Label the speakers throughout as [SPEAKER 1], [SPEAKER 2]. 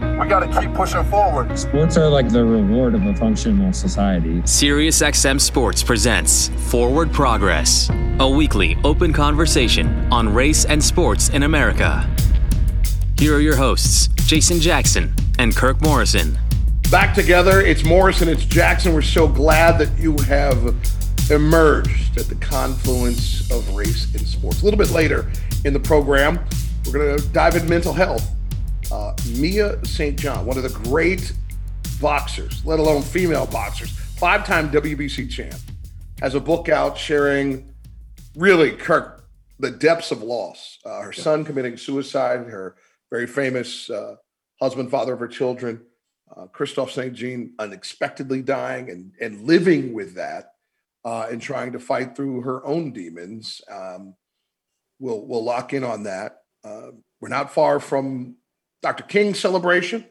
[SPEAKER 1] We got to keep pushing forward.
[SPEAKER 2] Sports are like the reward of a functional society.
[SPEAKER 3] SiriusXM Sports presents Forward Progress, a weekly open conversation on race and sports in America. Here are your hosts, Jason Jackson and Kirk Morrison.
[SPEAKER 4] Back together, it's Morrison, it's Jackson. We're so glad that you have emerged at the confluence of race and sports. A little bit later in the program, we're going to dive into mental health uh, Mia St. John, one of the great boxers, let alone female boxers, five time WBC champ, has a book out sharing really, Kirk, the depths of loss. Uh, her son committing suicide, her very famous uh, husband, father of her children, uh, Kristoff St. John, unexpectedly dying and, and living with that uh, and trying to fight through her own demons. Um, we'll, we'll lock in on that. Uh, we're not far from Dr. King celebration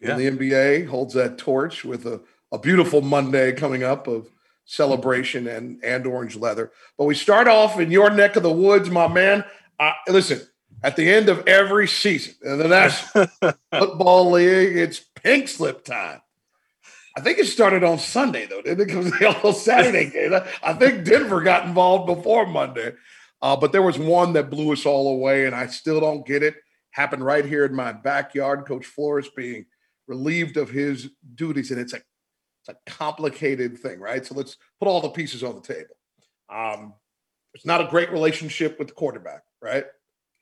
[SPEAKER 4] yeah. in the NBA holds that torch with a, a beautiful Monday coming up of celebration and and orange leather. But we start off in your neck of the woods, my man. Listen, at the end of every season in the National Football League, it's pink slip time. I think it started on Sunday though, didn't it? Because the whole Saturday game. I think Denver got involved before Monday, uh, but there was one that blew us all away, and I still don't get it happened right here in my backyard. Coach Flores being relieved of his duties, and it's a it's a complicated thing, right? So let's put all the pieces on the table. Um, it's not a great relationship with the quarterback, right?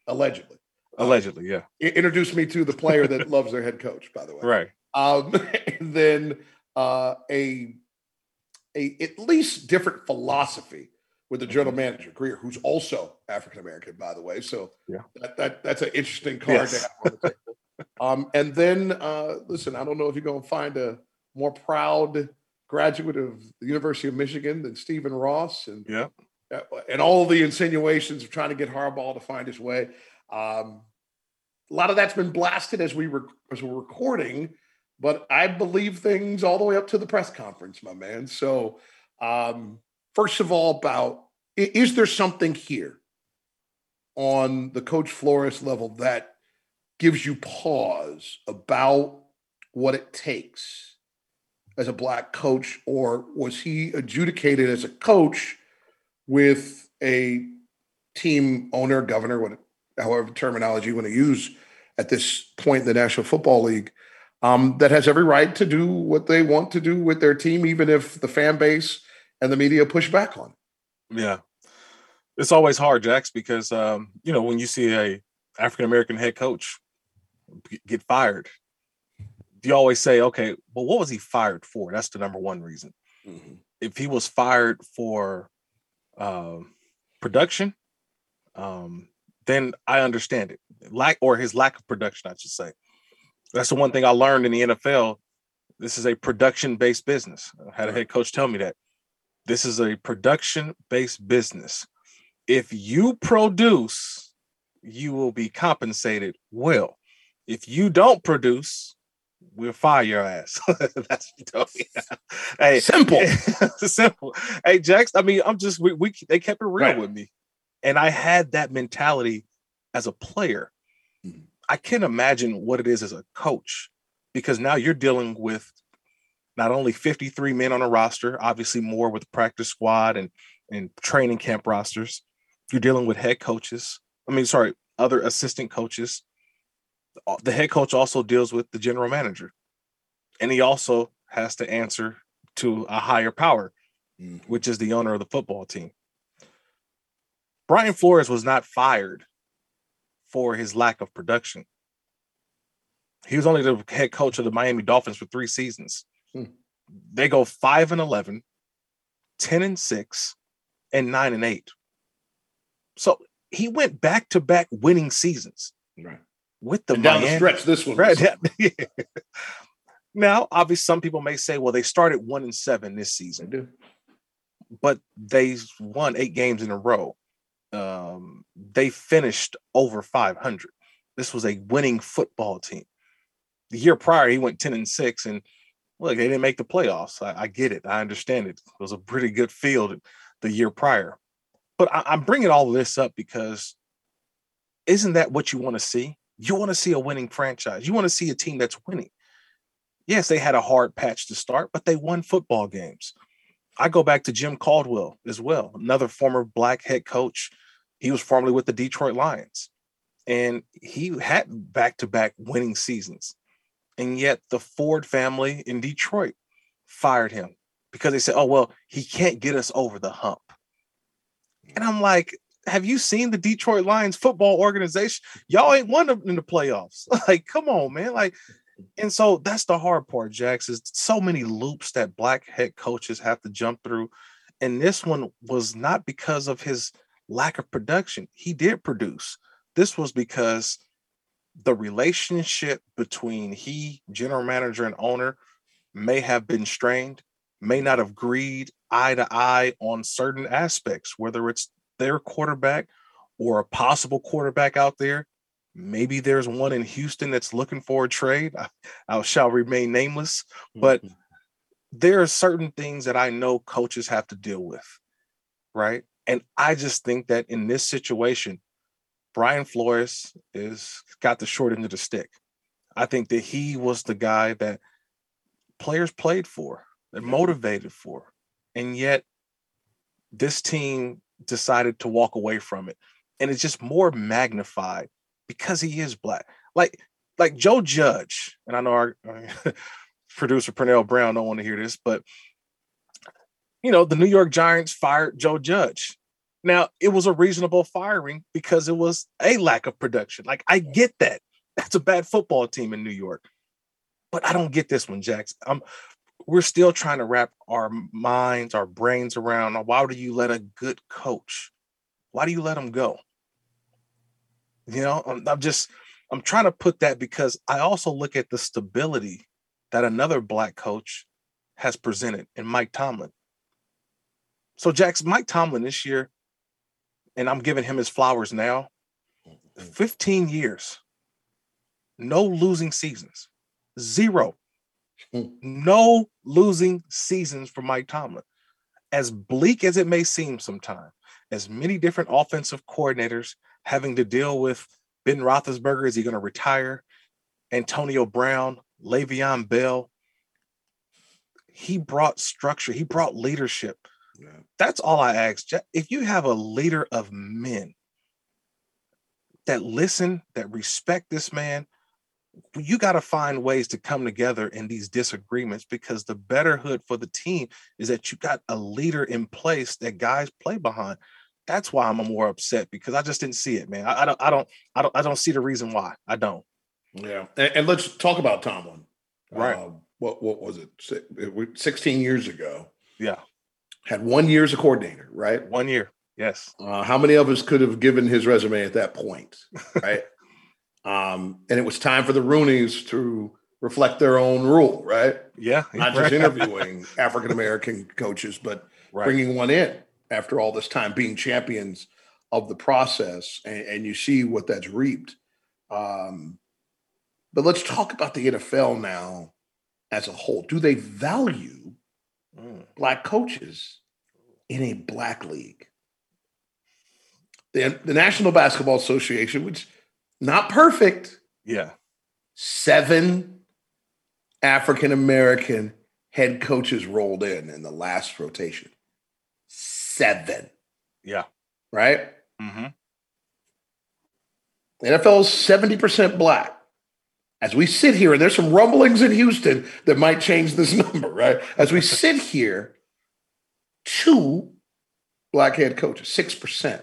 [SPEAKER 4] Allegedly.
[SPEAKER 5] Allegedly, um,
[SPEAKER 4] yeah. Introduce me to the player that loves their head coach, by the way.
[SPEAKER 5] Right.
[SPEAKER 4] Um, then uh, a a at least different philosophy with the general manager Grier, who's also African American, by the way. So
[SPEAKER 5] yeah,
[SPEAKER 4] that, that that's an interesting card yes. to have on the table. um, and then uh, listen, I don't know if you're going to find a more proud graduate of the University of Michigan than Stephen Ross, and
[SPEAKER 5] yeah,
[SPEAKER 4] uh, and all the insinuations of trying to get Harbaugh to find his way. Um, a lot of that's been blasted as we were as we're recording, but I believe things all the way up to the press conference, my man. So. Um, first of all, about is there something here on the Coach Flores level that gives you pause about what it takes as a black coach, or was he adjudicated as a coach with a team owner, governor, what, however terminology you want to use at this point in the National Football League, um, that has every right to do what they want to do with their team, even if the fan base and the media push back on
[SPEAKER 5] it. Yeah. It's always hard, Jax, because um, you know, when you see a African American head coach get fired, you always say, okay, well, what was he fired for? That's the number one reason. Mm-hmm. If he was fired for uh, production, um, then I understand it. Lack or his lack of production, I should say. That's the one thing I learned in the NFL. This is a production-based business. I had a head coach tell me that. This is a production based business. If you produce, you will be compensated well. If you don't produce, we'll fire your ass. That's what you told me.
[SPEAKER 4] hey, simple,
[SPEAKER 5] simple. Hey, Jax. I mean, I'm just we, we they kept it real right. with me, and I had that mentality as a player. Mm-hmm. I can't imagine what it is as a coach because now you're dealing with not only 53 men on a roster, obviously more with practice squad and and training camp rosters. You're dealing with head coaches. I mean, sorry, other assistant coaches. The head coach also deals with the general manager, and he also has to answer to a higher power, mm-hmm. which is the owner of the football team. Brian Flores was not fired for his lack of production. He was only the head coach of the Miami Dolphins for three seasons. They go 5 and 11, 10 and 6, and 9 and 8. So he went back to back winning seasons.
[SPEAKER 4] Right.
[SPEAKER 5] With the
[SPEAKER 4] and down Miami. the stretch, this one.
[SPEAKER 5] Right. Yeah. now, obviously, some people may say, well, they started one and seven this season. but they won eight games in a row. Um, they finished over 500. This was a winning football team. The year prior, he went 10 and 6, and look, they didn't make the playoffs. I, I get it. I understand it. It was a pretty good field the year prior. But I, I'm bringing all this up because isn't that what you want to see? You want to see a winning franchise. You want to see a team that's winning. Yes, they had a hard patch to start, but they won football games. I go back to Jim Caldwell as well, another former black head coach. He was formerly with the Detroit Lions, and he had back to back winning seasons. And yet the Ford family in Detroit fired him because they said, oh, well, he can't get us over the hump. And I'm like, have you seen the Detroit Lions football organization? Y'all ain't won them in the playoffs. like, come on, man. Like, and so that's the hard part, Jax, is so many loops that black head coaches have to jump through. And this one was not because of his lack of production. He did produce. This was because the relationship between he, general manager, and owner may have been strained, may not have agreed eye to eye on certain aspects, whether it's their quarterback or a possible quarterback out there. Maybe there's one in Houston that's looking for a trade. I, I shall remain nameless, but mm-hmm. there are certain things that I know coaches have to deal with, right? And I just think that in this situation, Brian Flores is got the short end of the stick. I think that he was the guy that players played for, they're motivated for, and yet this team decided to walk away from it. And it's just more magnified because he is black. Like like Joe Judge, and I know our, producer Pernell Brown don't want to hear this, but you know, the New York Giants fired Joe Judge. Now, it was a reasonable firing because it was a lack of production. Like I get that. That's a bad football team in New York. But I don't get this one, Jax. I'm we're still trying to wrap our minds, our brains around uh, why do you let a good coach, why do you let him go? You know, I'm, I'm just, I'm trying to put that because I also look at the stability that another black coach has presented in Mike Tomlin. So, Jackson, Mike Tomlin this year, and I'm giving him his flowers now, mm-hmm. 15 years, no losing seasons, zero. No losing seasons for Mike Tomlin. As bleak as it may seem sometimes, as many different offensive coordinators having to deal with Ben Roethlisberger, is he going to retire? Antonio Brown, Le'Veon Bell. He brought structure. He brought leadership. Yeah. That's all I ask. If you have a leader of men that listen, that respect this man, you got to find ways to come together in these disagreements because the betterhood for the team is that you got a leader in place that guys play behind. That's why I'm more upset because I just didn't see it, man. I, I don't, I don't, I don't, I don't see the reason why. I don't.
[SPEAKER 4] Yeah, and, and let's talk about Tomlin.
[SPEAKER 5] Right. Uh,
[SPEAKER 4] what what was it? Sixteen years ago.
[SPEAKER 5] Yeah.
[SPEAKER 4] Had one year as a coordinator, right?
[SPEAKER 5] One year. Yes.
[SPEAKER 4] Uh, how many of us could have given his resume at that point, right? Um, and it was time for the Rooneys to reflect their own rule, right?
[SPEAKER 5] Yeah.
[SPEAKER 4] Not just interviewing African American coaches, but right. bringing one in after all this time, being champions of the process. And, and you see what that's reaped. Um, but let's talk about the NFL now as a whole. Do they value mm. black coaches in a black league? The, the National Basketball Association, which not perfect.
[SPEAKER 5] Yeah.
[SPEAKER 4] Seven African American head coaches rolled in in the last rotation. Seven.
[SPEAKER 5] Yeah.
[SPEAKER 4] Right?
[SPEAKER 5] Mm-hmm.
[SPEAKER 4] The NFL is 70% black. As we sit here, and there's some rumblings in Houston that might change this number, right? As we sit here, two black head coaches, 6%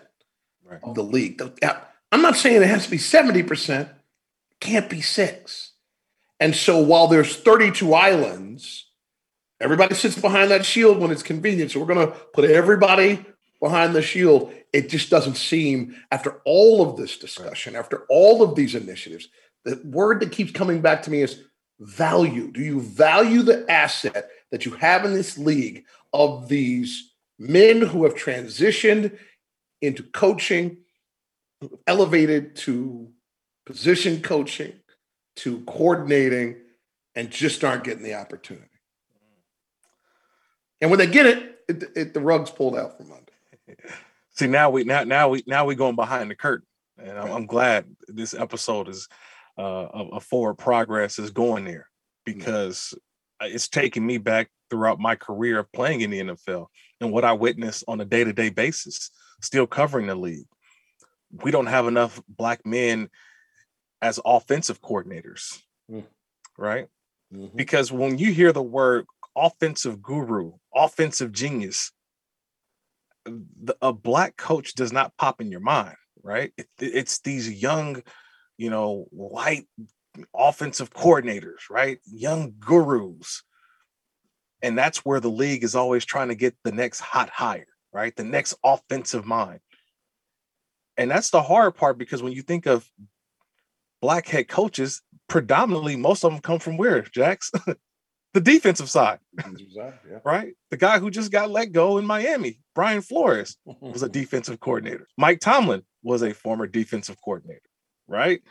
[SPEAKER 4] right. of the league. I'm not saying it has to be 70%, can't be six. And so while there's 32 islands, everybody sits behind that shield when it's convenient. So we're going to put everybody behind the shield. It just doesn't seem, after all of this discussion, after all of these initiatives, the word that keeps coming back to me is value. Do you value the asset that you have in this league of these men who have transitioned into coaching, elevated to position coaching, to coordinating, and just aren't getting the opportunity. And when they get it, it, it the rug's pulled out from under.
[SPEAKER 5] See now we now now we now we going behind the curtain, and I'm, I'm glad this episode is uh, of a, forward progress is going there because it's taking me back throughout my career of playing in the NFL and what I witness on a day to day basis, still covering the league. We don't have enough black men as offensive coordinators, mm. right? Mm-hmm. Because when you hear the word offensive guru, offensive genius, the, a black coach does not pop in your mind, right? It, it's these young, you know, white offensive coordinators, right? Young gurus. And that's where the league is always trying to get the next hot hire, right? The next offensive mind. And that's the hard part because when you think of black head coaches, predominantly most of them come from where, Jax? the defensive side. Defensive side yeah. Right? The guy who just got let go in Miami, Brian Flores, was a defensive coordinator. Mike Tomlin was a former defensive coordinator, right?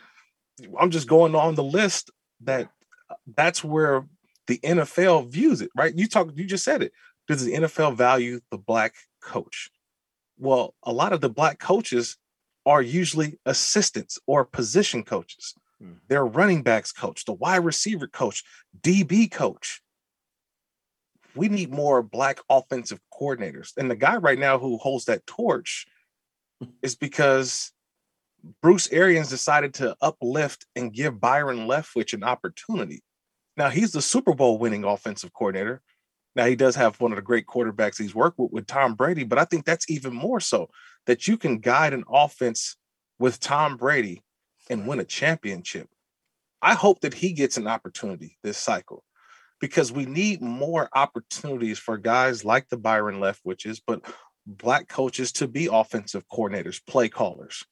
[SPEAKER 5] I'm just going on the list that that's where the NFL views it, right? You talk, you just said it. Does the NFL value the black coach? Well, a lot of the black coaches are usually assistants or position coaches. Hmm. They're running backs coach, the wide receiver coach, DB coach. We need more black offensive coordinators. And the guy right now who holds that torch is because Bruce Arians decided to uplift and give Byron Leftwich an opportunity. Now he's the Super Bowl winning offensive coordinator. Now he does have one of the great quarterbacks he's worked with with Tom Brady, but I think that's even more so that you can guide an offense with Tom Brady and win a championship. I hope that he gets an opportunity this cycle because we need more opportunities for guys like the Byron Leftwiches, but black coaches to be offensive coordinators, play callers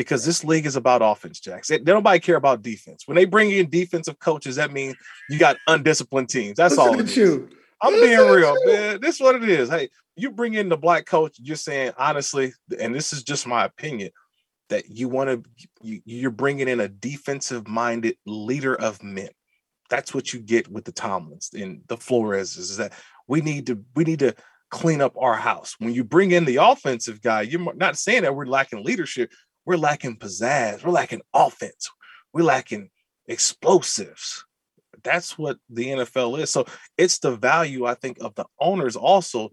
[SPEAKER 5] because this league is about offense, Jacks. They, don't nobody care about defense. When they bring in defensive coaches, that means you got undisciplined teams. That's Listen all. It you. I'm Listen being real, you. man. This is what it is. Hey, you bring in the black coach, you're saying honestly, and this is just my opinion, that you want to you, you're bringing in a defensive minded leader of men. That's what you get with the Tomlins and the Flores is that we need to we need to clean up our house. When you bring in the offensive guy, you're not saying that we're lacking leadership we're lacking pizzazz, we're lacking offense, we're lacking explosives. That's what the NFL is. So it's the value, I think, of the owners also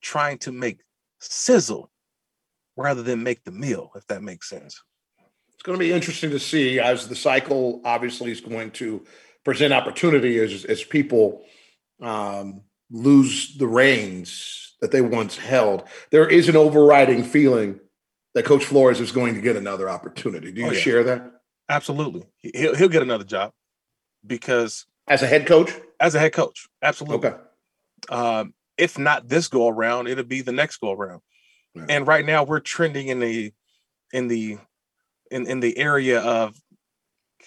[SPEAKER 5] trying to make sizzle rather than make the meal, if that makes sense.
[SPEAKER 4] It's going to be interesting to see as the cycle obviously is going to present opportunity as, as people um, lose the reins that they once held. There is an overriding feeling that Coach Flores is going to get another opportunity. Do you oh, yeah. share that?
[SPEAKER 5] Absolutely. He'll, he'll get another job because
[SPEAKER 4] as a head coach,
[SPEAKER 5] as a head coach, absolutely. Okay. Um, if not this go around, it'll be the next go around. Yeah. And right now we're trending in the in the in in the area of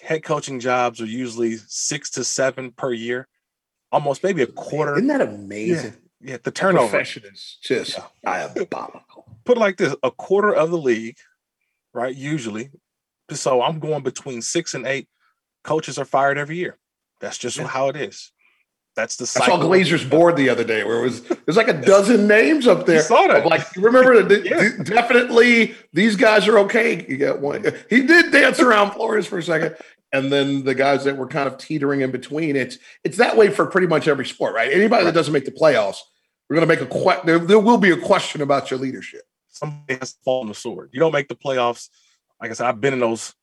[SPEAKER 5] head coaching jobs are usually six to seven per year, almost maybe a quarter.
[SPEAKER 4] Isn't that amazing?
[SPEAKER 5] Yeah, yeah the turnover.
[SPEAKER 4] The profession is just yeah. diabolical
[SPEAKER 5] put like this a quarter of the league, right? Usually. So I'm going between six and eight coaches are fired every year. That's just yeah. how it is. That's the
[SPEAKER 4] cycle. I saw Glazer's board the other day where it was there's like a dozen names up there. You saw that. Like you remember the, yeah. definitely these guys are okay. You get one. He did dance around Flores for a second. And then the guys that were kind of teetering in between. It's it's that way for pretty much every sport, right? Anybody right. that doesn't make the playoffs, we're gonna make a que- there, there will be a question about your leadership
[SPEAKER 5] somebody has to fall on the sword. You don't make the playoffs. Like I said, I've been in those,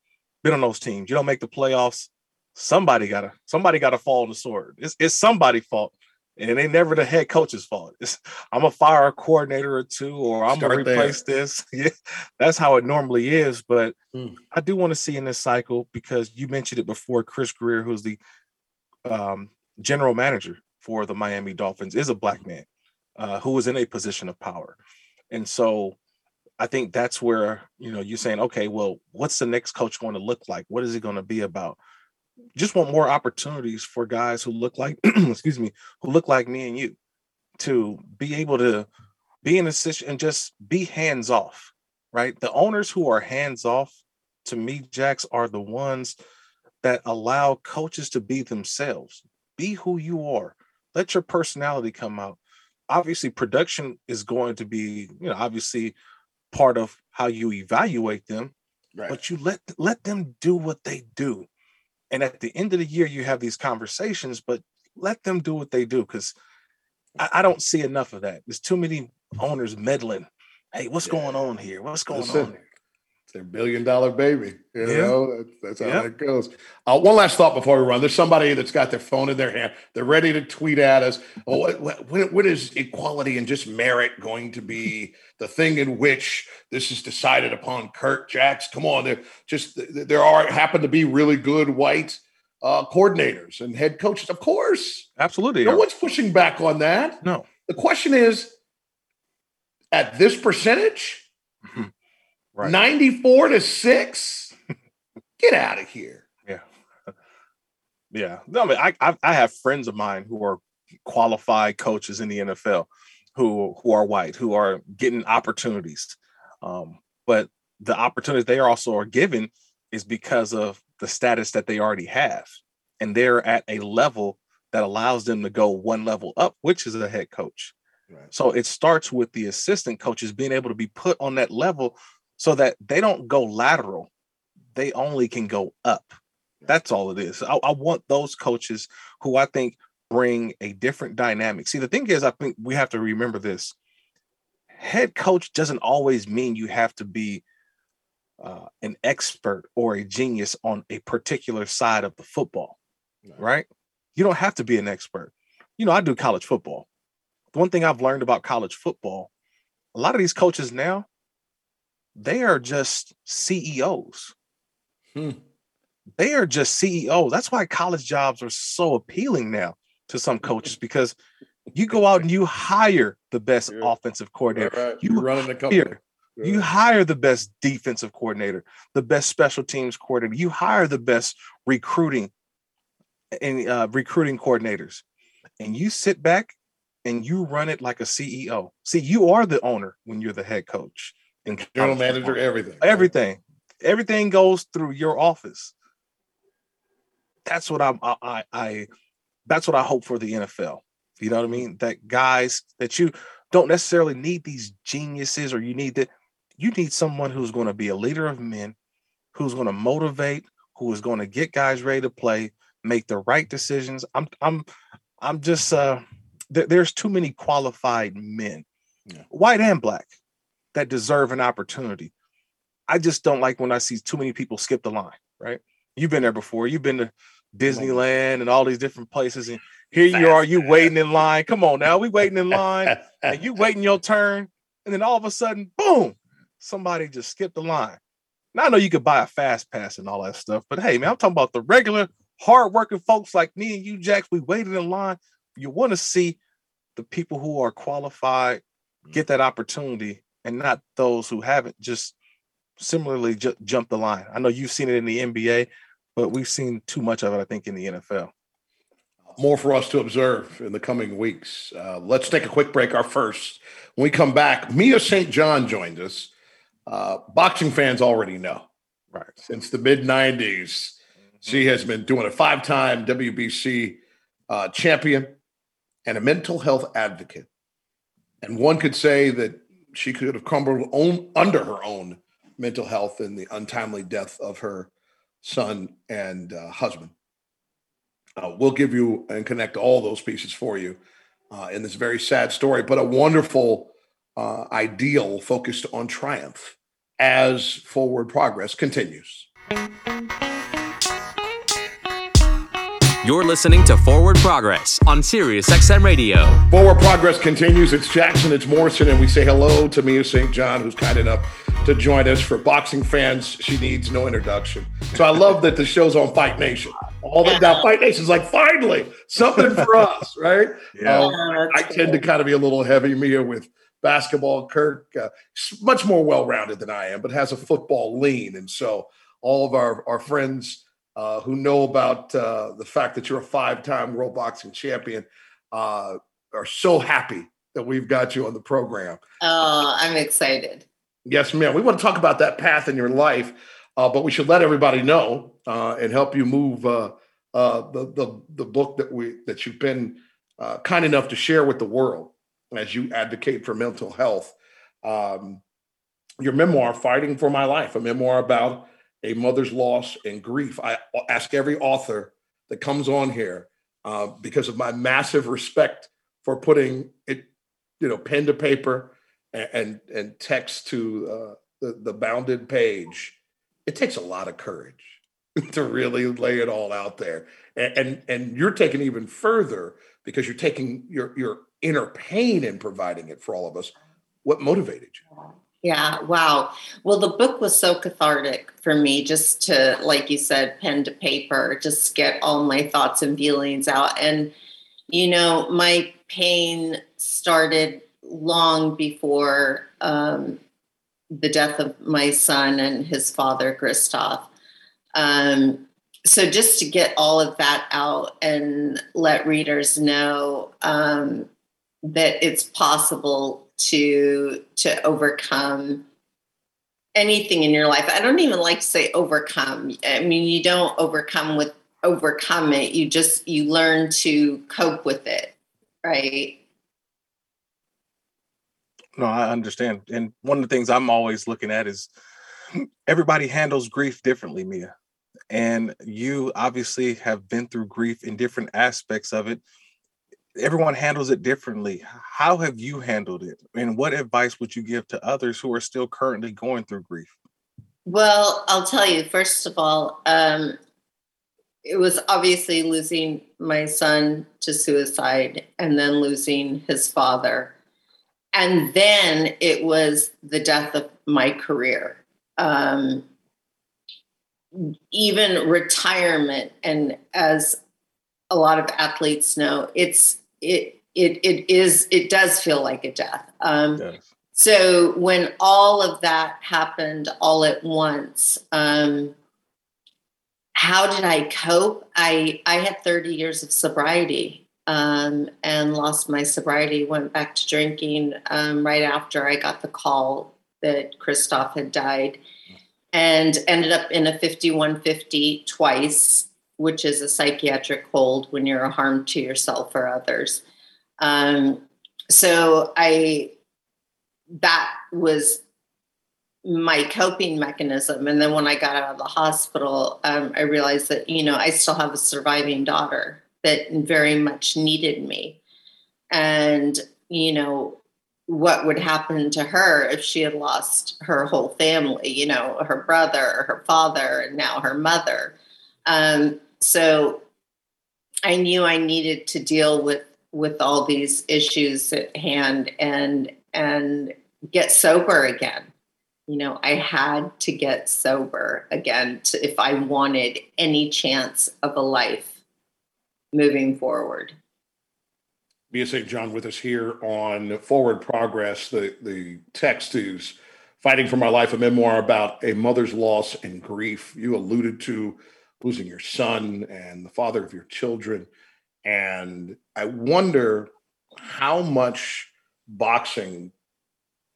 [SPEAKER 5] been on those teams. You don't make the playoffs. Somebody gotta, somebody gotta fall on the sword. It's it's somebody's fault. And it ain't never the head coach's fault. It's, I'm gonna fire a coordinator or two, or I'm Start gonna replace there. this. yeah, that's how it normally is. But mm. I do want to see in this cycle because you mentioned it before. Chris Grier, who's the um, general manager for the Miami Dolphins, is a black man uh, who is in a position of power, and so I think that's where you know you're saying, okay, well, what's the next coach going to look like? What is it going to be about? Just want more opportunities for guys who look like, excuse me, who look like me and you, to be able to be in a situation and just be hands off, right? The owners who are hands off, to me, Jacks, are the ones that allow coaches to be themselves. Be who you are. Let your personality come out. Obviously, production is going to be, you know, obviously part of how you evaluate them, right. but you let let them do what they do. And at the end of the year, you have these conversations, but let them do what they do because I, I, don't see enough of that. There's too many owners meddling. Hey, what's yeah. going on here? What's going Listen, on? Here?
[SPEAKER 4] A billion dollar baby. You yeah. know, that's, that's how yeah. that goes. Uh, one last thought before we run. There's somebody that's got their phone in their hand. They're ready to tweet at us. Oh, what, what, what is equality and just merit going to be the thing in which this is decided upon? Kirk Jacks, come on. There just there are happen to be really good white uh, coordinators and head coaches. Of course,
[SPEAKER 5] absolutely.
[SPEAKER 4] No one's pushing back on that.
[SPEAKER 5] No.
[SPEAKER 4] The question is, at this percentage, mm-hmm. Right. ninety-four to six, get out of here.
[SPEAKER 5] Yeah, yeah. No, I mean, I, I I have friends of mine who are qualified coaches in the NFL who who are white who are getting opportunities, um, but the opportunities they also are given is because of the status that they already have. And they're at a level that allows them to go one level up, which is a head coach. Right. So it starts with the assistant coaches being able to be put on that level so that they don't go lateral, they only can go up. That's all it is. I, I, want those coaches who I think bring a different dynamic. See, the thing is, I think we have to remember this head coach doesn't always mean you have to be uh, an expert or a genius on a particular side of the football, no. right? You don't have to be an expert. You know, I do college football. The one thing I've learned about college football, a lot of these coaches now, they are just CEOs. Hmm. They are just CEOs. That's why college jobs are so appealing now to some coaches because you go out and you hire the best offensive coordinator. Right, right. You running the company. You hire the best defensive coordinator, the best special teams coordinator. You hire the best recruiting and uh, recruiting coordinators, and you sit back and you run it like a CEO. See, you are the owner when you're the head coach
[SPEAKER 4] and general manager. Everything,
[SPEAKER 5] everything, everything goes through your office. That's what I'm. I, I, I that's what I hope for the NFL. You know what I mean? That guys that you don't necessarily need these geniuses or you need that you need someone who's going to be a leader of men, who's going to motivate, who is going to get guys ready to play, make the right decisions. I'm I'm I'm just uh th- there's too many qualified men, yeah. white and black, that deserve an opportunity. I just don't like when I see too many people skip the line, right? You've been there before. You've been to Disneyland and all these different places, and here you are, you waiting in line. Come on now, we waiting in line, and you waiting your turn, and then all of a sudden, boom, somebody just skipped the line. Now I know you could buy a fast pass and all that stuff, but hey, man, I'm talking about the regular hardworking folks like me and you, Jacks. We waited in line. You want to see the people who are qualified get that opportunity and not those who haven't just similarly ju- jump the line. I know you've seen it in the NBA, but we've seen too much of it, I think, in the NFL.
[SPEAKER 4] More for us to observe in the coming weeks. Uh, let's take a quick break. Our first. When we come back, Mia St. John joined us uh, boxing fans already know.
[SPEAKER 5] Right.
[SPEAKER 4] Since the mid 90s, mm-hmm. she has been doing a five time WBC uh, champion and a mental health advocate. And one could say that she could have crumbled own, under her own mental health and the untimely death of her son and uh, husband. Uh, we'll give you and connect all those pieces for you uh, in this very sad story, but a wonderful uh, ideal focused on triumph as forward progress continues.
[SPEAKER 3] You're listening to Forward Progress on Sirius XM Radio.
[SPEAKER 4] Forward Progress continues. It's Jackson, it's Morrison, and we say hello to Mia St. John, who's kind enough to join us. For boxing fans, she needs no introduction. So I love that the show's on Fight Nation. All that now, Fight Nation's like, finally, something for us, right? Yeah. Um, I tend to kind of be a little heavy, Mia, with basketball. Kirk, uh, much more well rounded than I am, but has a football lean. And so all of our, our friends uh, who know about uh, the fact that you're a five time world boxing champion uh, are so happy that we've got you on the program.
[SPEAKER 6] Oh, I'm excited.
[SPEAKER 4] Yes, ma'am. We want to talk about that path in your life, uh, but we should let everybody know uh, and help you move uh, uh the, the the book that we that you've been uh, kind enough to share with the world as you advocate for mental health. Um, your memoir, "Fighting for My Life," a memoir about a mother's loss and grief. I ask every author that comes on here uh, because of my massive respect for putting it, you know, pen to paper and and, and text to uh, the the bounded page. It takes a lot of courage to really lay it all out there, and and, and you're taking even further because you're taking your your inner pain and providing it for all of us. What motivated you?
[SPEAKER 6] Yeah, wow. Well, the book was so cathartic for me just to, like you said, pen to paper, just get all my thoughts and feelings out. And, you know, my pain started long before um, the death of my son and his father, Kristoff. Um, so just to get all of that out and let readers know um, that it's possible to to overcome anything in your life. I don't even like to say overcome. I mean, you don't overcome with overcome it. You just you learn to cope with it, right?
[SPEAKER 5] No, I understand. And one of the things I'm always looking at is everybody handles grief differently, Mia. And you obviously have been through grief in different aspects of it everyone handles it differently. How have you handled it? And what advice would you give to others who are still currently going through grief?
[SPEAKER 6] Well, I'll tell you, first of all, um, it was obviously losing my son to suicide and then losing his father. And then it was the death of my career. Um, even retirement, and as a lot of athletes know, it's it it it is it does feel like a death. Um, yes. So when all of that happened all at once, um, how did I cope? I I had 30 years of sobriety um, and lost my sobriety. Went back to drinking um, right after I got the call that Kristoff had died, and ended up in a 5150 twice which is a psychiatric hold when you're a harm to yourself or others. Um, so I that was my coping mechanism. And then when I got out of the hospital, um, I realized that you know I still have a surviving daughter that very much needed me, and you know what would happen to her if she had lost her whole family you know her brother her father and now her mother um, so I knew I needed to deal with with all these issues at hand and and get sober again. You know, I had to get sober again to, if I wanted any chance of a life moving forward.
[SPEAKER 4] Mia St. John with us here on Forward Progress. The the text is Fighting for My Life, a memoir about a mother's loss and grief. You alluded to losing your son and the father of your children. And I wonder how much boxing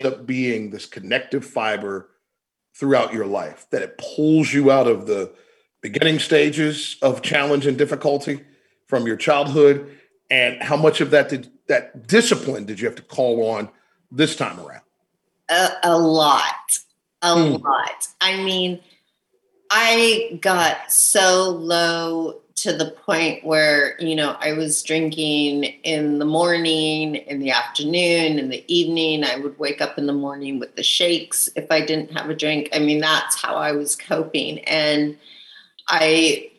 [SPEAKER 4] ended up being this connective fiber throughout your life, that it pulls you out of the beginning stages of challenge and difficulty from your childhood, and how much of that did that discipline did you have to call on this time around?
[SPEAKER 6] A, a lot, a mm. lot. I mean, I got so low to the point where, you know, I was drinking in the morning, in the afternoon, in the evening. I would wake up in the morning with the shakes if I didn't have a drink. I mean, that's how I was coping. And I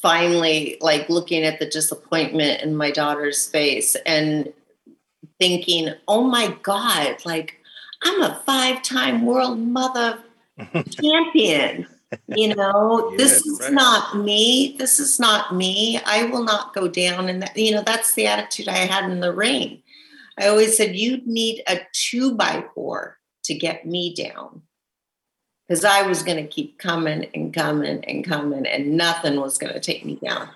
[SPEAKER 6] finally, like, looking at the disappointment in my daughter's face and thinking, oh my God, like, I'm a five time world mother champion you know yeah, this is right. not me this is not me i will not go down and that you know that's the attitude i had in the ring i always said you'd need a two by four to get me down because i was going to keep coming and coming and coming and nothing was going to take me down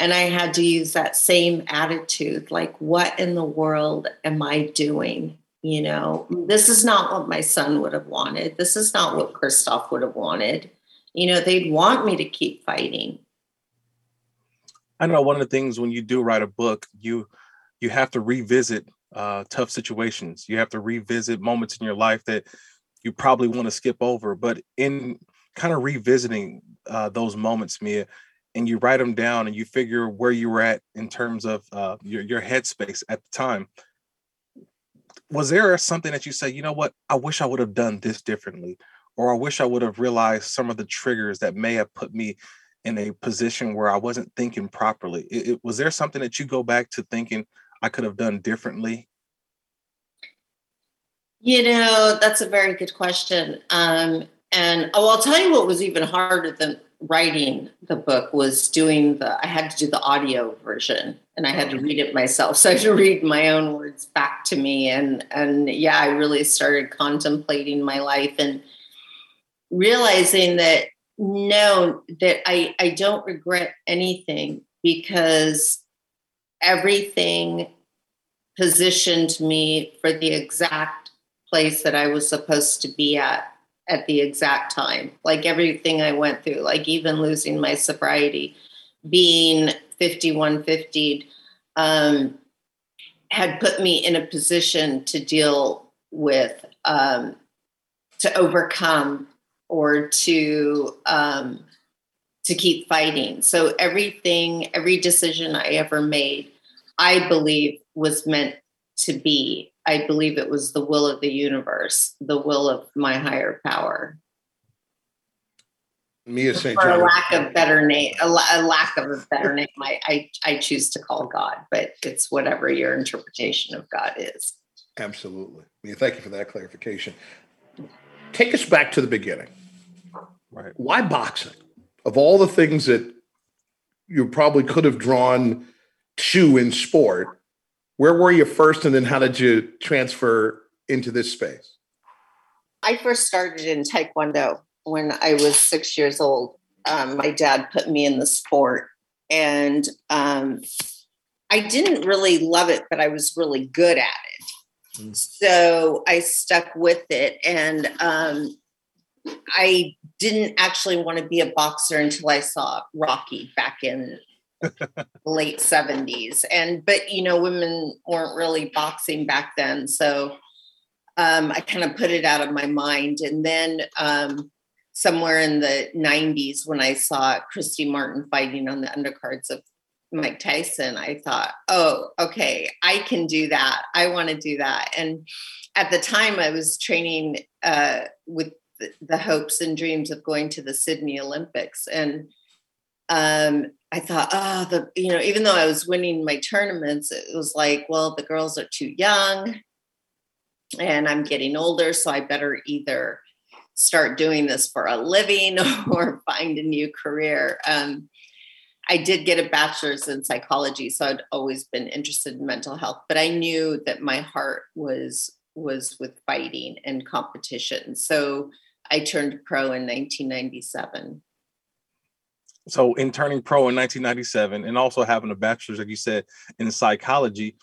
[SPEAKER 6] And I had to use that same attitude like, what in the world am I doing? You know, this is not what my son would have wanted. This is not what Kristoff would have wanted. You know, they'd want me to keep fighting.
[SPEAKER 5] I know one of the things when you do write a book, you you have to revisit uh, tough situations. You have to revisit moments in your life that you probably want to skip over. But in kind of revisiting uh, those moments, Mia, and you write them down and you figure where you were at in terms of uh, your your headspace at the time. Was there something that you say, you know what, I wish I would have done this differently, or I wish I would have realized some of the triggers that may have put me in a position where I wasn't thinking properly? It, it, was there something that you go back to thinking I could have done differently?
[SPEAKER 6] You know, that's a very good question. Um, and oh, I'll tell you what was even harder than writing the book was doing the, I had to do the audio version and I had to read it myself. So I had to read my own words back to me. And, and yeah, I really started contemplating my life and realizing that no, that I, I don't regret anything because everything positioned me for the exact place that I was supposed to be at at the exact time. Like everything I went through, like even losing my sobriety, being 5150, um, had put me in a position to deal with, um, to overcome or to um, to keep fighting. So everything, every decision I ever made, I believe was meant to be. I believe it was the will of the universe, the will of my higher power.
[SPEAKER 4] Mia St.
[SPEAKER 6] For a lack of better name, a, a lack of a better name, I, I I choose to call God, but it's whatever your interpretation of God is.
[SPEAKER 4] Absolutely. Mia, thank you for that clarification. Take us back to the beginning.
[SPEAKER 5] Right.
[SPEAKER 4] Why boxing? Of all the things that you probably could have drawn to in sport, where were you first and then how did you transfer into this space?
[SPEAKER 6] I first started in Taekwondo when I was six years old. Um, my dad put me in the sport and um, I didn't really love it, but I was really good at it. Mm. So I stuck with it. And um, I didn't actually want to be a boxer until I saw Rocky back in late 70s. And but you know, women weren't really boxing back then. So um, I kind of put it out of my mind. And then um, somewhere in the 90s, when I saw Christy Martin fighting on the undercards of Mike Tyson, I thought, oh, okay, I can do that. I want to do that. And at the time, I was training uh, with the, hopes and dreams of going to the Sydney Olympics. And um, I thought, oh, the you know, even though I was winning my tournaments, it was like, well, the girls are too young, and I'm getting older, so I better either start doing this for a living or find a new career. Um, I did get a bachelor's in psychology, so I'd always been interested in mental health, but I knew that my heart was was with fighting and competition. So I turned pro in 1997.
[SPEAKER 5] So, in turning pro in 1997 and also having a bachelor's, like you said, in psychology,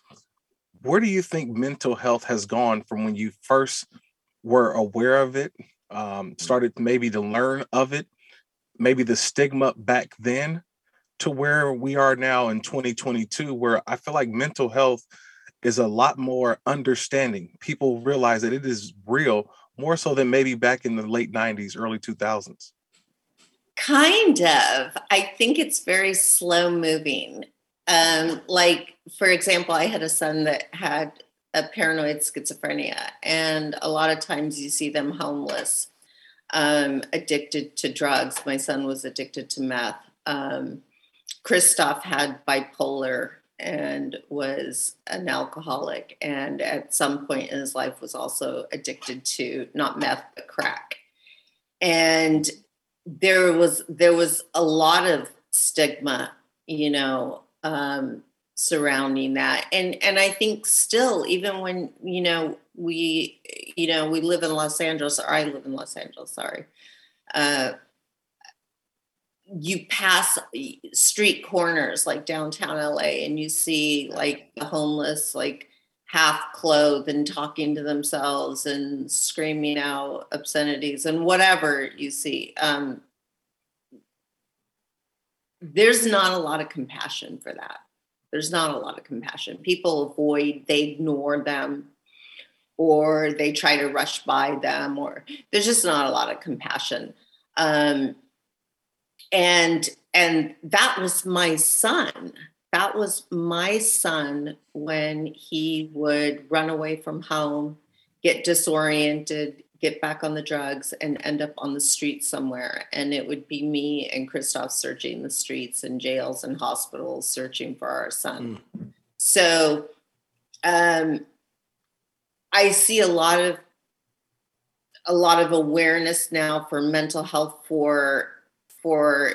[SPEAKER 5] where do you think mental health has gone from when you first were aware of it, um, started maybe to learn of it, maybe the stigma back then, to where we are now in 2022, where I feel like mental health is a lot more understanding. People realize that it is real more so than maybe back in the late 90s, early 2000s?
[SPEAKER 6] Kind of. I think it's very slow moving. Um, like, for example, I had a son that had a paranoid schizophrenia, and a lot of times you see them homeless, um, addicted to drugs. My son was addicted to meth. Um, Kristoff had bipolar and was an alcoholic and at some point in his life was also addicted to not meth but crack. And there was there was a lot of stigma you know um, surrounding that. And and i think still even when you know we you know we live in los angeles or i live in los angeles sorry uh, you pass street corners like downtown LA and you see like the homeless like half clothed and talking to themselves and screaming out obscenities and whatever you see. Um, there's not a lot of compassion for that. There's not a lot of compassion. People avoid, they ignore them, or they try to rush by them, or there's just not a lot of compassion. Um, and and that was my son. That was my son when he would run away from home get disoriented get back on the drugs and end up on the street somewhere. And it would be me and Kristoff searching the streets and jails and hospitals searching for our son. Mm. so um, i see a lot of a lot of awareness now for mental health for for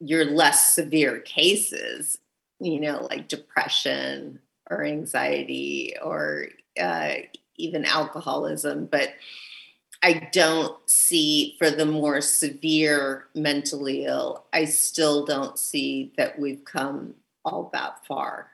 [SPEAKER 6] your less severe cases, you know, like depression or anxiety or uh, even alcoholism. But I don't see for the more severe mentally ill, I still don't see that we've come all that far.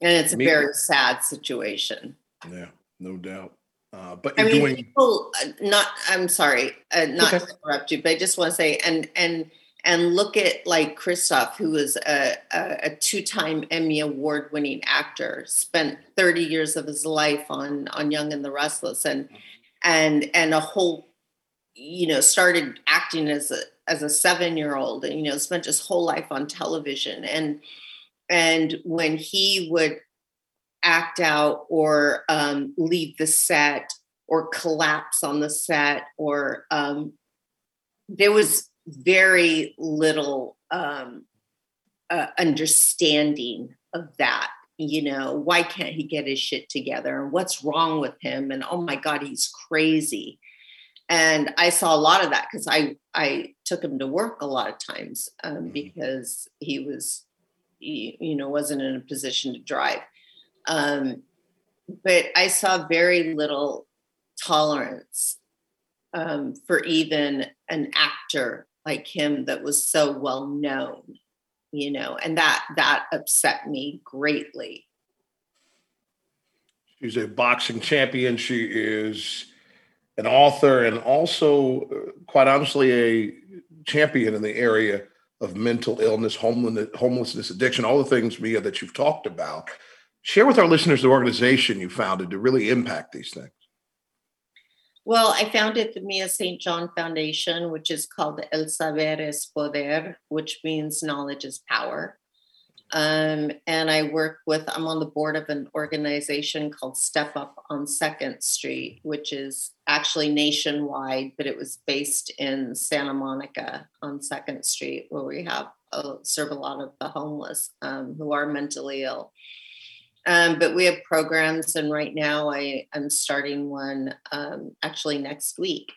[SPEAKER 6] And it's a Me- very sad situation.
[SPEAKER 4] Yeah, no doubt. Uh, but
[SPEAKER 6] you're
[SPEAKER 4] I mean, doing
[SPEAKER 6] people, uh, not. I'm sorry, uh, not okay. to interrupt you, but I just want to say, and and and look at like Kristoff, who was a, a, a two-time Emmy award-winning actor, spent 30 years of his life on on Young and the Restless, and and and a whole, you know, started acting as a as a seven-year-old, and you know, spent his whole life on television, and and when he would act out or um, leave the set or collapse on the set or um, there was very little um, uh, understanding of that you know why can't he get his shit together? And what's wrong with him? And oh my god he's crazy. And i saw a lot of that because i i took him to work a lot of times um, mm-hmm. because he was he, you know wasn't in a position to drive um, but I saw very little tolerance um, for even an actor like him that was so well known, you know, and that that upset me greatly.
[SPEAKER 4] She's a boxing champion. She is an author and also, uh, quite honestly, a champion in the area of mental illness, homelessness, addiction, all the things, Mia, that you've talked about. Share with our listeners the organization you founded to really impact these things.
[SPEAKER 6] Well, I founded the Mia St. John Foundation, which is called El Saber es Poder, which means knowledge is power. Um, and I work with, I'm on the board of an organization called Step Up on Second Street, which is actually nationwide, but it was based in Santa Monica on Second Street, where we have uh, serve a lot of the homeless um, who are mentally ill. Um, but we have programs, and right now I am starting one um, actually next week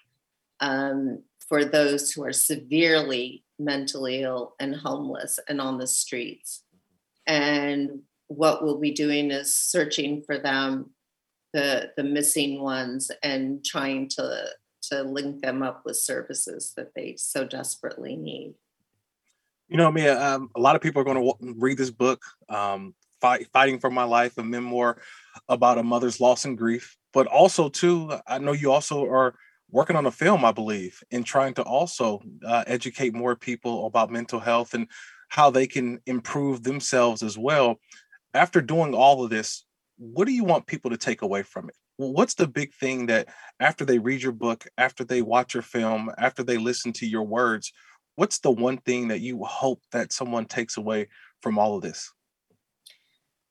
[SPEAKER 6] um, for those who are severely mentally ill and homeless and on the streets. And what we'll be doing is searching for them, the the missing ones, and trying to to link them up with services that they so desperately need.
[SPEAKER 5] You know, Mia, um, a lot of people are going to read this book. Um, fight, fighting for my life, a memoir about a mother's loss and grief. But also, too, I know you also are working on a film, I believe, and trying to also uh, educate more people about mental health and how they can improve themselves as well. After doing all of this, what do you want people to take away from it? What's the big thing that after they read your book, after they watch your film, after they listen to your words, what's the one thing that you hope that someone takes away from all of this?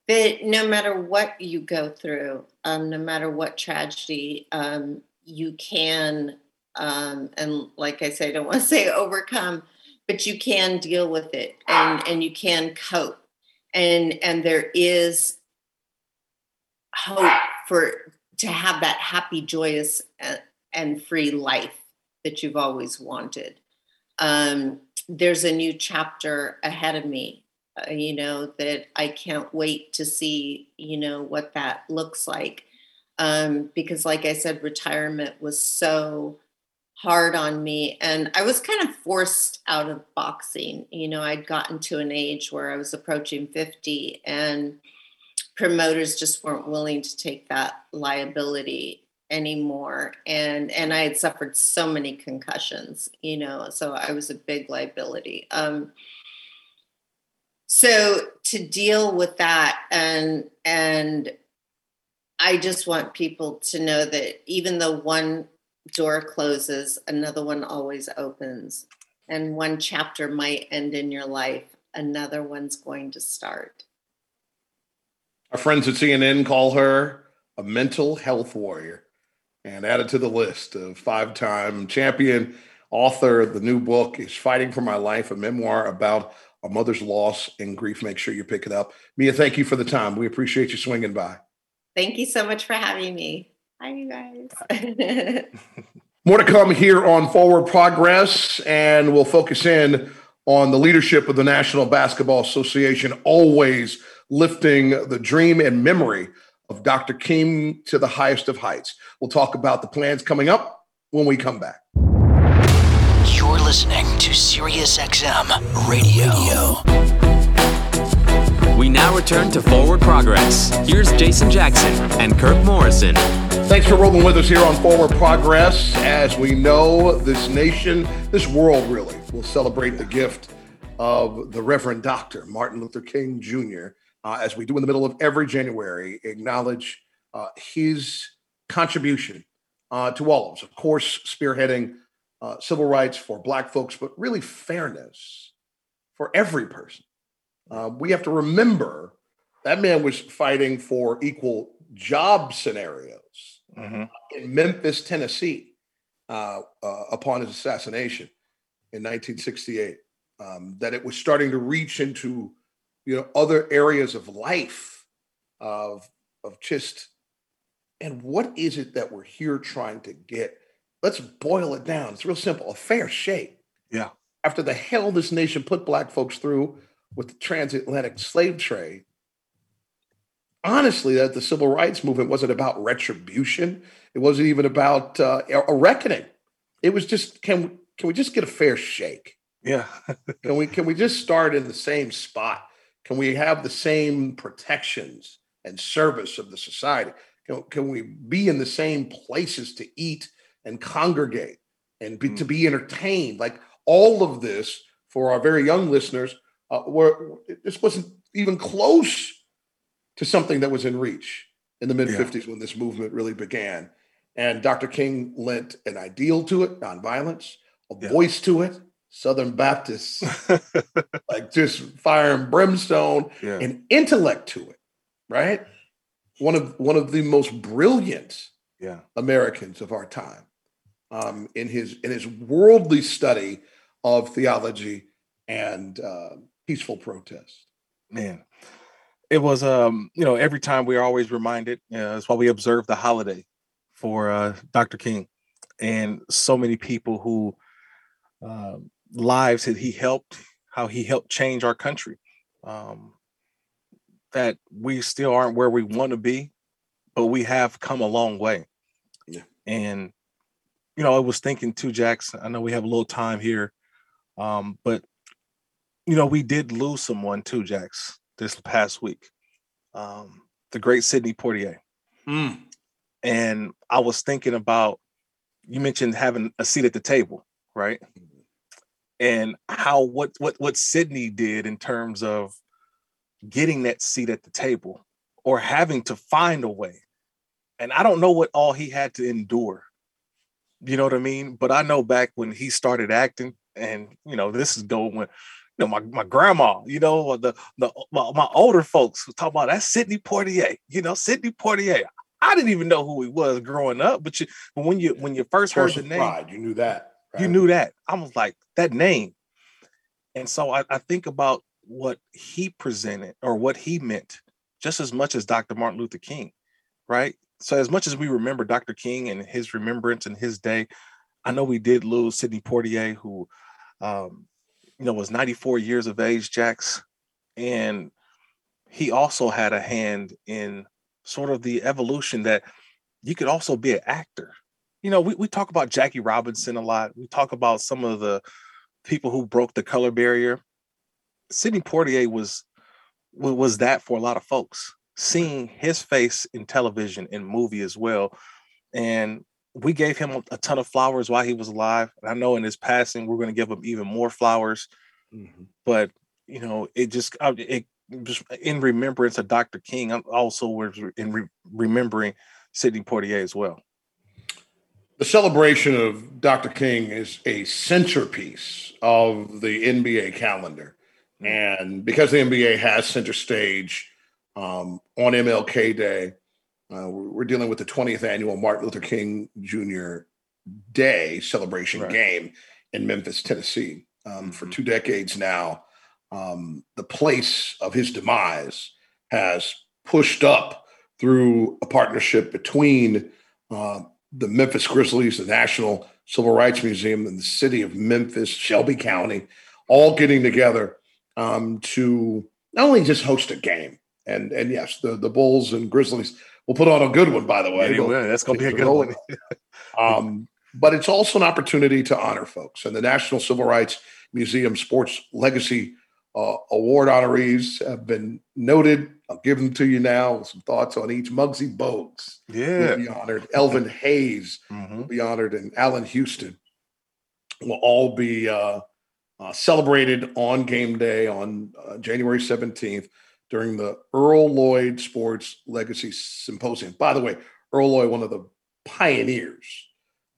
[SPEAKER 6] That no matter what you go through, um, no matter what tragedy, um, you can, um, and like I say, I don't want to say overcome, but you can deal with it and, and you can cope. And, and there is hope for to have that happy, joyous, uh, and free life that you've always wanted. Um, there's a new chapter ahead of me uh, you know, that I can't wait to see, you know, what that looks like. Um, because, like I said, retirement was so hard on me. And I was kind of forced out of boxing. You know, I'd gotten to an age where I was approaching 50 and promoters just weren't willing to take that liability anymore and and i had suffered so many concussions you know so i was a big liability um so to deal with that and and i just want people to know that even though one door closes another one always opens and one chapter might end in your life another one's going to start
[SPEAKER 4] our friends at CNN call her a mental health warrior and added to the list of five time champion author. The new book is Fighting for My Life, a memoir about a mother's loss and grief. Make sure you pick it up. Mia, thank you for the time. We appreciate you swinging by.
[SPEAKER 6] Thank you so much for having me. Hi, you guys.
[SPEAKER 4] More to come here on Forward Progress, and we'll focus in on the leadership of the National Basketball Association, always lifting the dream and memory of Dr. King to the highest of heights. We'll talk about the plans coming up when we come back.
[SPEAKER 7] You're listening to SiriusXM Radio.
[SPEAKER 3] We now return to Forward Progress. Here's Jason Jackson and Kirk Morrison.
[SPEAKER 4] Thanks for rolling with us here on Forward Progress. As we know, this nation, this world really, will celebrate the gift of the Reverend Dr. Martin Luther King Jr uh, as we do in the middle of every January, acknowledge uh, his contribution uh, to all of us. Of course, spearheading uh, civil rights for Black folks, but really fairness for every person. Uh, we have to remember that man was fighting for equal job scenarios mm-hmm. in Memphis, Tennessee, uh, upon his assassination in 1968. Um, that it was starting to reach into you know other areas of life of of just and what is it that we're here trying to get let's boil it down. It's real simple a fair shake.
[SPEAKER 5] Yeah.
[SPEAKER 4] After the hell this nation put black folks through with the transatlantic slave trade honestly that the civil rights movement wasn't about retribution. It wasn't even about uh, a reckoning. It was just can can we just get a fair shake?
[SPEAKER 5] Yeah.
[SPEAKER 4] Can we can we just start in the same spot? Can we have the same protections and service of the society? Can, can we be in the same places to eat and congregate and be, mm. to be entertained? Like all of this for our very young listeners, uh, where this wasn't even close to something that was in reach in the mid 50s yeah. when this movement really began. And Dr. King lent an ideal to it, nonviolence, a yeah. voice to it, Southern Baptists, like just fire and brimstone yeah. and intellect to it, right? One of one of the most brilliant
[SPEAKER 5] yeah.
[SPEAKER 4] Americans of our time, um, in his in his worldly study of theology and uh, peaceful protest.
[SPEAKER 5] Man, it was um, you know every time we are always reminded. You know, that's why we observe the holiday for uh, Dr. King, and so many people who. Um, lives that he helped, how he helped change our country. Um, that we still aren't where we want to be, but we have come a long way.
[SPEAKER 4] Yeah.
[SPEAKER 5] And you know, I was thinking too, Jackson. I know we have a little time here, um, but you know, we did lose someone too, Jax, this past week. Um, the great Sidney Poitier.
[SPEAKER 4] Mm.
[SPEAKER 5] And I was thinking about you mentioned having a seat at the table, right? And how what what what Sidney did in terms of getting that seat at the table or having to find a way. And I don't know what all he had to endure. You know what I mean? But I know back when he started acting, and you know, this is going when you know my, my grandma, you know, the the my, my older folks was talking about that Sidney Poitier, you know, Sidney Poitier. I didn't even know who he was growing up, but you but when you when you first heard the name,
[SPEAKER 4] pride, you knew that.
[SPEAKER 5] Right? You knew that. I was like, that name. And so I, I think about what he presented or what he meant just as much as Dr. Martin Luther King, right? So as much as we remember Dr. King and his remembrance and his day, I know we did lose Sidney Poitier, who, um, you know, was 94 years of age, Jax, and he also had a hand in sort of the evolution that you could also be an actor, you know, we, we talk about Jackie Robinson a lot. We talk about some of the people who broke the color barrier. Sidney Poitier was was that for a lot of folks. Seeing his face in television and movie as well, and we gave him a ton of flowers while he was alive. And I know in his passing, we're going to give him even more flowers. Mm-hmm. But you know, it just it just in remembrance of Dr. King. I'm also was in re- remembering Sidney Poitier as well.
[SPEAKER 4] The celebration of Dr. King is a centerpiece of the NBA calendar. Mm. And because the NBA has center stage um, on MLK Day, uh, we're dealing with the 20th annual Martin Luther King Jr. Day celebration right. game in Memphis, Tennessee. Um, mm-hmm. For two decades now, um, the place of his demise has pushed up through a partnership between uh, the Memphis Grizzlies, the National Civil Rights Museum, and the city of Memphis, Shelby County, all getting together um, to not only just host a game, and and yes, the the Bulls and Grizzlies will put on a good one. By the way,
[SPEAKER 5] yeah, that's going to be a good one.
[SPEAKER 4] um, but it's also an opportunity to honor folks, and the National Civil Rights Museum Sports Legacy uh, Award honorees have been noted I'll give them to you now. Some thoughts on each. Muggsy Bogues,
[SPEAKER 5] yeah,
[SPEAKER 4] will be honored. Elvin Hayes mm-hmm. will be honored, and Allan Houston will all be uh, uh, celebrated on game day on uh, January seventeenth during the Earl Lloyd Sports Legacy Symposium. By the way, Earl Lloyd, one of the pioneers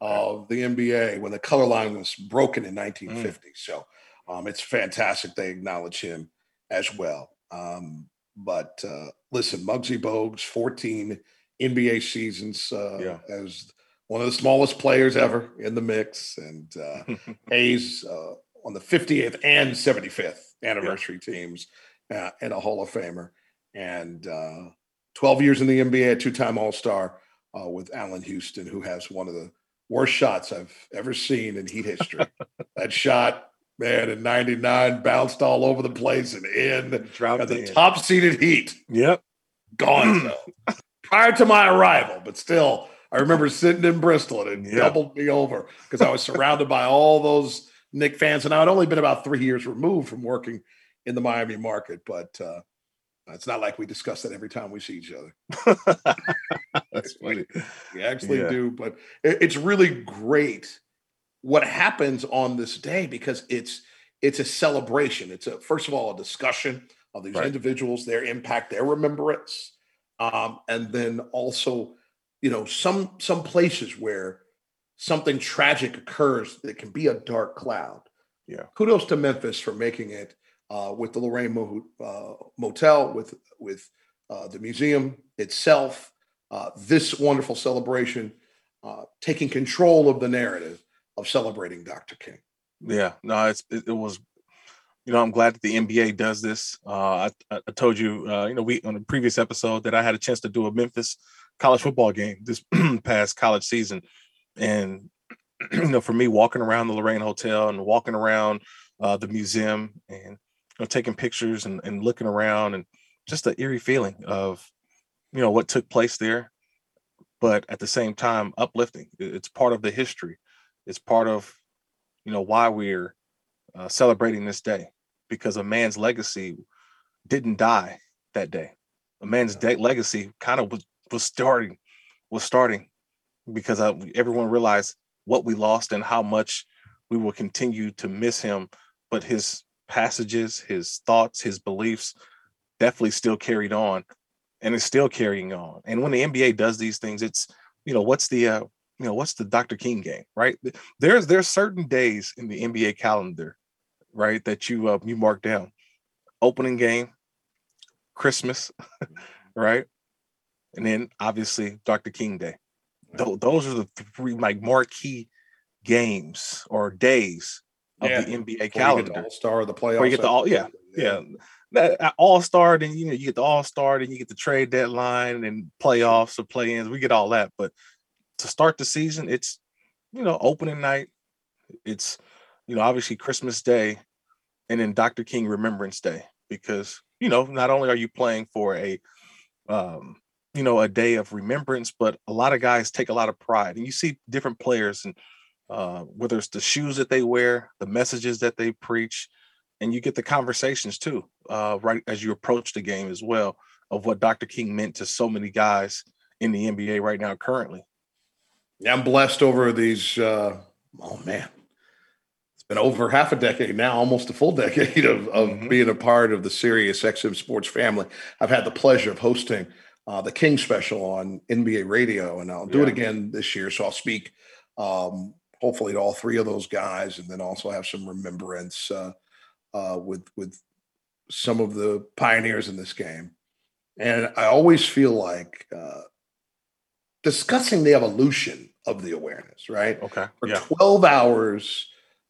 [SPEAKER 4] of the NBA when the color line was broken in 1950. Mm. So um, it's fantastic they acknowledge him as well. Um, but uh, listen, Muggsy Bogues, 14 NBA seasons uh, yeah. as one of the smallest players ever in the mix, and uh, Hayes uh, on the 50th and 75th anniversary yeah. teams, uh, and a Hall of Famer, and uh, 12 years in the NBA, a two-time All Star with Allan Houston, who has one of the worst shots I've ever seen in Heat history. that shot man, in 99, bounced all over the place and in. Dropped the top seeded heat.
[SPEAKER 5] Yep.
[SPEAKER 4] Gone. Prior to my arrival, but still, I remember sitting in Bristol and it doubled me over because I was surrounded by all those Knick fans. And I had only been about three years removed from working in the Miami market, but uh, it's not like we discuss that every time we see each other.
[SPEAKER 5] That's funny.
[SPEAKER 4] We actually yeah. do, but it's really great what happens on this day because it's it's a celebration. It's a first of all a discussion of these right. individuals, their impact, their remembrance, um, and then also, you know, some some places where something tragic occurs that can be a dark cloud.
[SPEAKER 5] Yeah.
[SPEAKER 4] Kudos to Memphis for making it uh, with the Lorraine Mo- uh, Motel, with with uh, the museum itself, uh, this wonderful celebration, uh, taking control of the narrative of celebrating Dr. King.
[SPEAKER 5] Yeah, no, it's it, it was. You know, I'm glad that the NBA does this. I, I told you, you know, we on a previous episode that I had a chance to do a Memphis college football game this past college season, and you know, for me, walking around the Lorraine Hotel and walking around uh, the museum and know, taking pictures and, and looking around and just the eerie feeling of you know what took place there, but at the same time uplifting. It's part of the history. It's part of you know why we're uh, celebrating this day because a man's legacy didn't die that day. A man's de- legacy kind of was, was starting was starting because uh, everyone realized what we lost and how much we will continue to miss him but his passages his thoughts his beliefs definitely still carried on and it's still carrying on and when the nba does these things it's you know what's the uh, you know, what's the Dr. King game, right? There's there's certain days in the NBA calendar, right, that you uh, you mark down. Opening game, Christmas, right? And then obviously Dr. King Day. Th- those are the three like marquee games or days of yeah. the NBA calendar.
[SPEAKER 4] All star, the playoffs.
[SPEAKER 5] Where you get the all, yeah, yeah. yeah. Uh, all star, then you know you get the all star, then you get the trade deadline and playoffs or play-ins. We get all that, but to start the season, it's you know opening night. It's you know obviously Christmas Day, and then Dr. King Remembrance Day because you know not only are you playing for a um, you know, a day of remembrance, but a lot of guys take a lot of pride. And you see different players and uh, whether it's the shoes that they wear, the messages that they preach, and you get the conversations too, uh, right as you approach the game as well, of what Dr. King meant to so many guys in the NBA right now currently.
[SPEAKER 4] Yeah, I'm blessed over these. Uh, oh man, it's been over half a decade now, almost a full decade of, of mm-hmm. being a part of the Sirius XM Sports family. I've had the pleasure of hosting uh, the King Special on NBA Radio, and I'll do yeah. it again this year. So I'll speak, um, hopefully, to all three of those guys, and then also have some remembrance uh, uh, with with some of the pioneers in this game. And I always feel like uh, discussing the evolution of the awareness, right?
[SPEAKER 5] Okay.
[SPEAKER 4] For yeah. 12 hours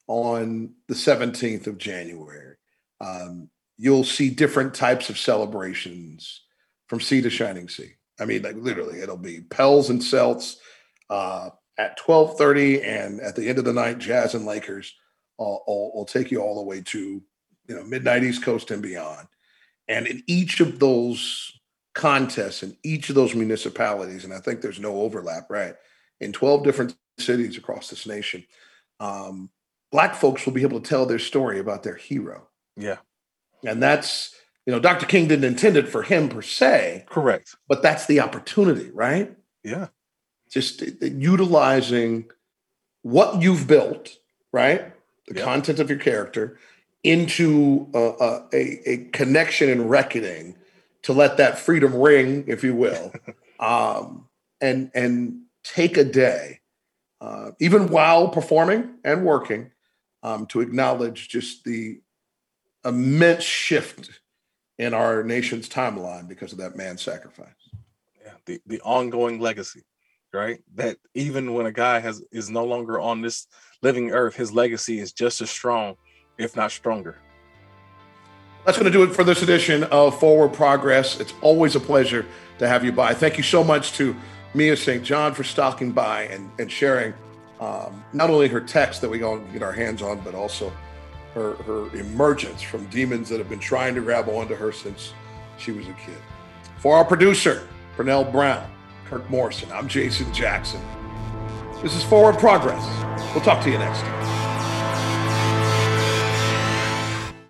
[SPEAKER 4] on the 17th of January, um, you'll see different types of celebrations from sea to shining sea. I mean, like literally, it'll be Pels and Celts uh, at 12:30, and at the end of the night, Jazz and Lakers. I'll, I'll, I'll take you all the way to you know midnight East Coast and beyond. And in each of those contests in each of those municipalities, and I think there's no overlap, right? In 12 different cities across this nation, um, black folks will be able to tell their story about their hero.
[SPEAKER 5] Yeah.
[SPEAKER 4] And that's, you know, Dr. King didn't intend it for him per se.
[SPEAKER 5] Correct.
[SPEAKER 4] But that's the opportunity, right?
[SPEAKER 5] Yeah.
[SPEAKER 4] Just utilizing what you've built, right? The yeah. content of your character into a, a, a connection and reckoning to let that freedom ring, if you will, um, and and take a day, uh, even while performing and working, um, to acknowledge just the immense shift in our nation's timeline because of that man's sacrifice.
[SPEAKER 5] Yeah, the the ongoing legacy, right? That even when a guy has is no longer on this living earth, his legacy is just as strong, if not stronger.
[SPEAKER 4] That's going to do it for this edition of Forward Progress. It's always a pleasure to have you by. Thank you so much to Mia St. John for stopping by and, and sharing um, not only her text that we all get our hands on, but also her, her emergence from demons that have been trying to grab onto her since she was a kid. For our producer, Pernell Brown, Kirk Morrison, I'm Jason Jackson. This is Forward Progress. We'll talk to you next time.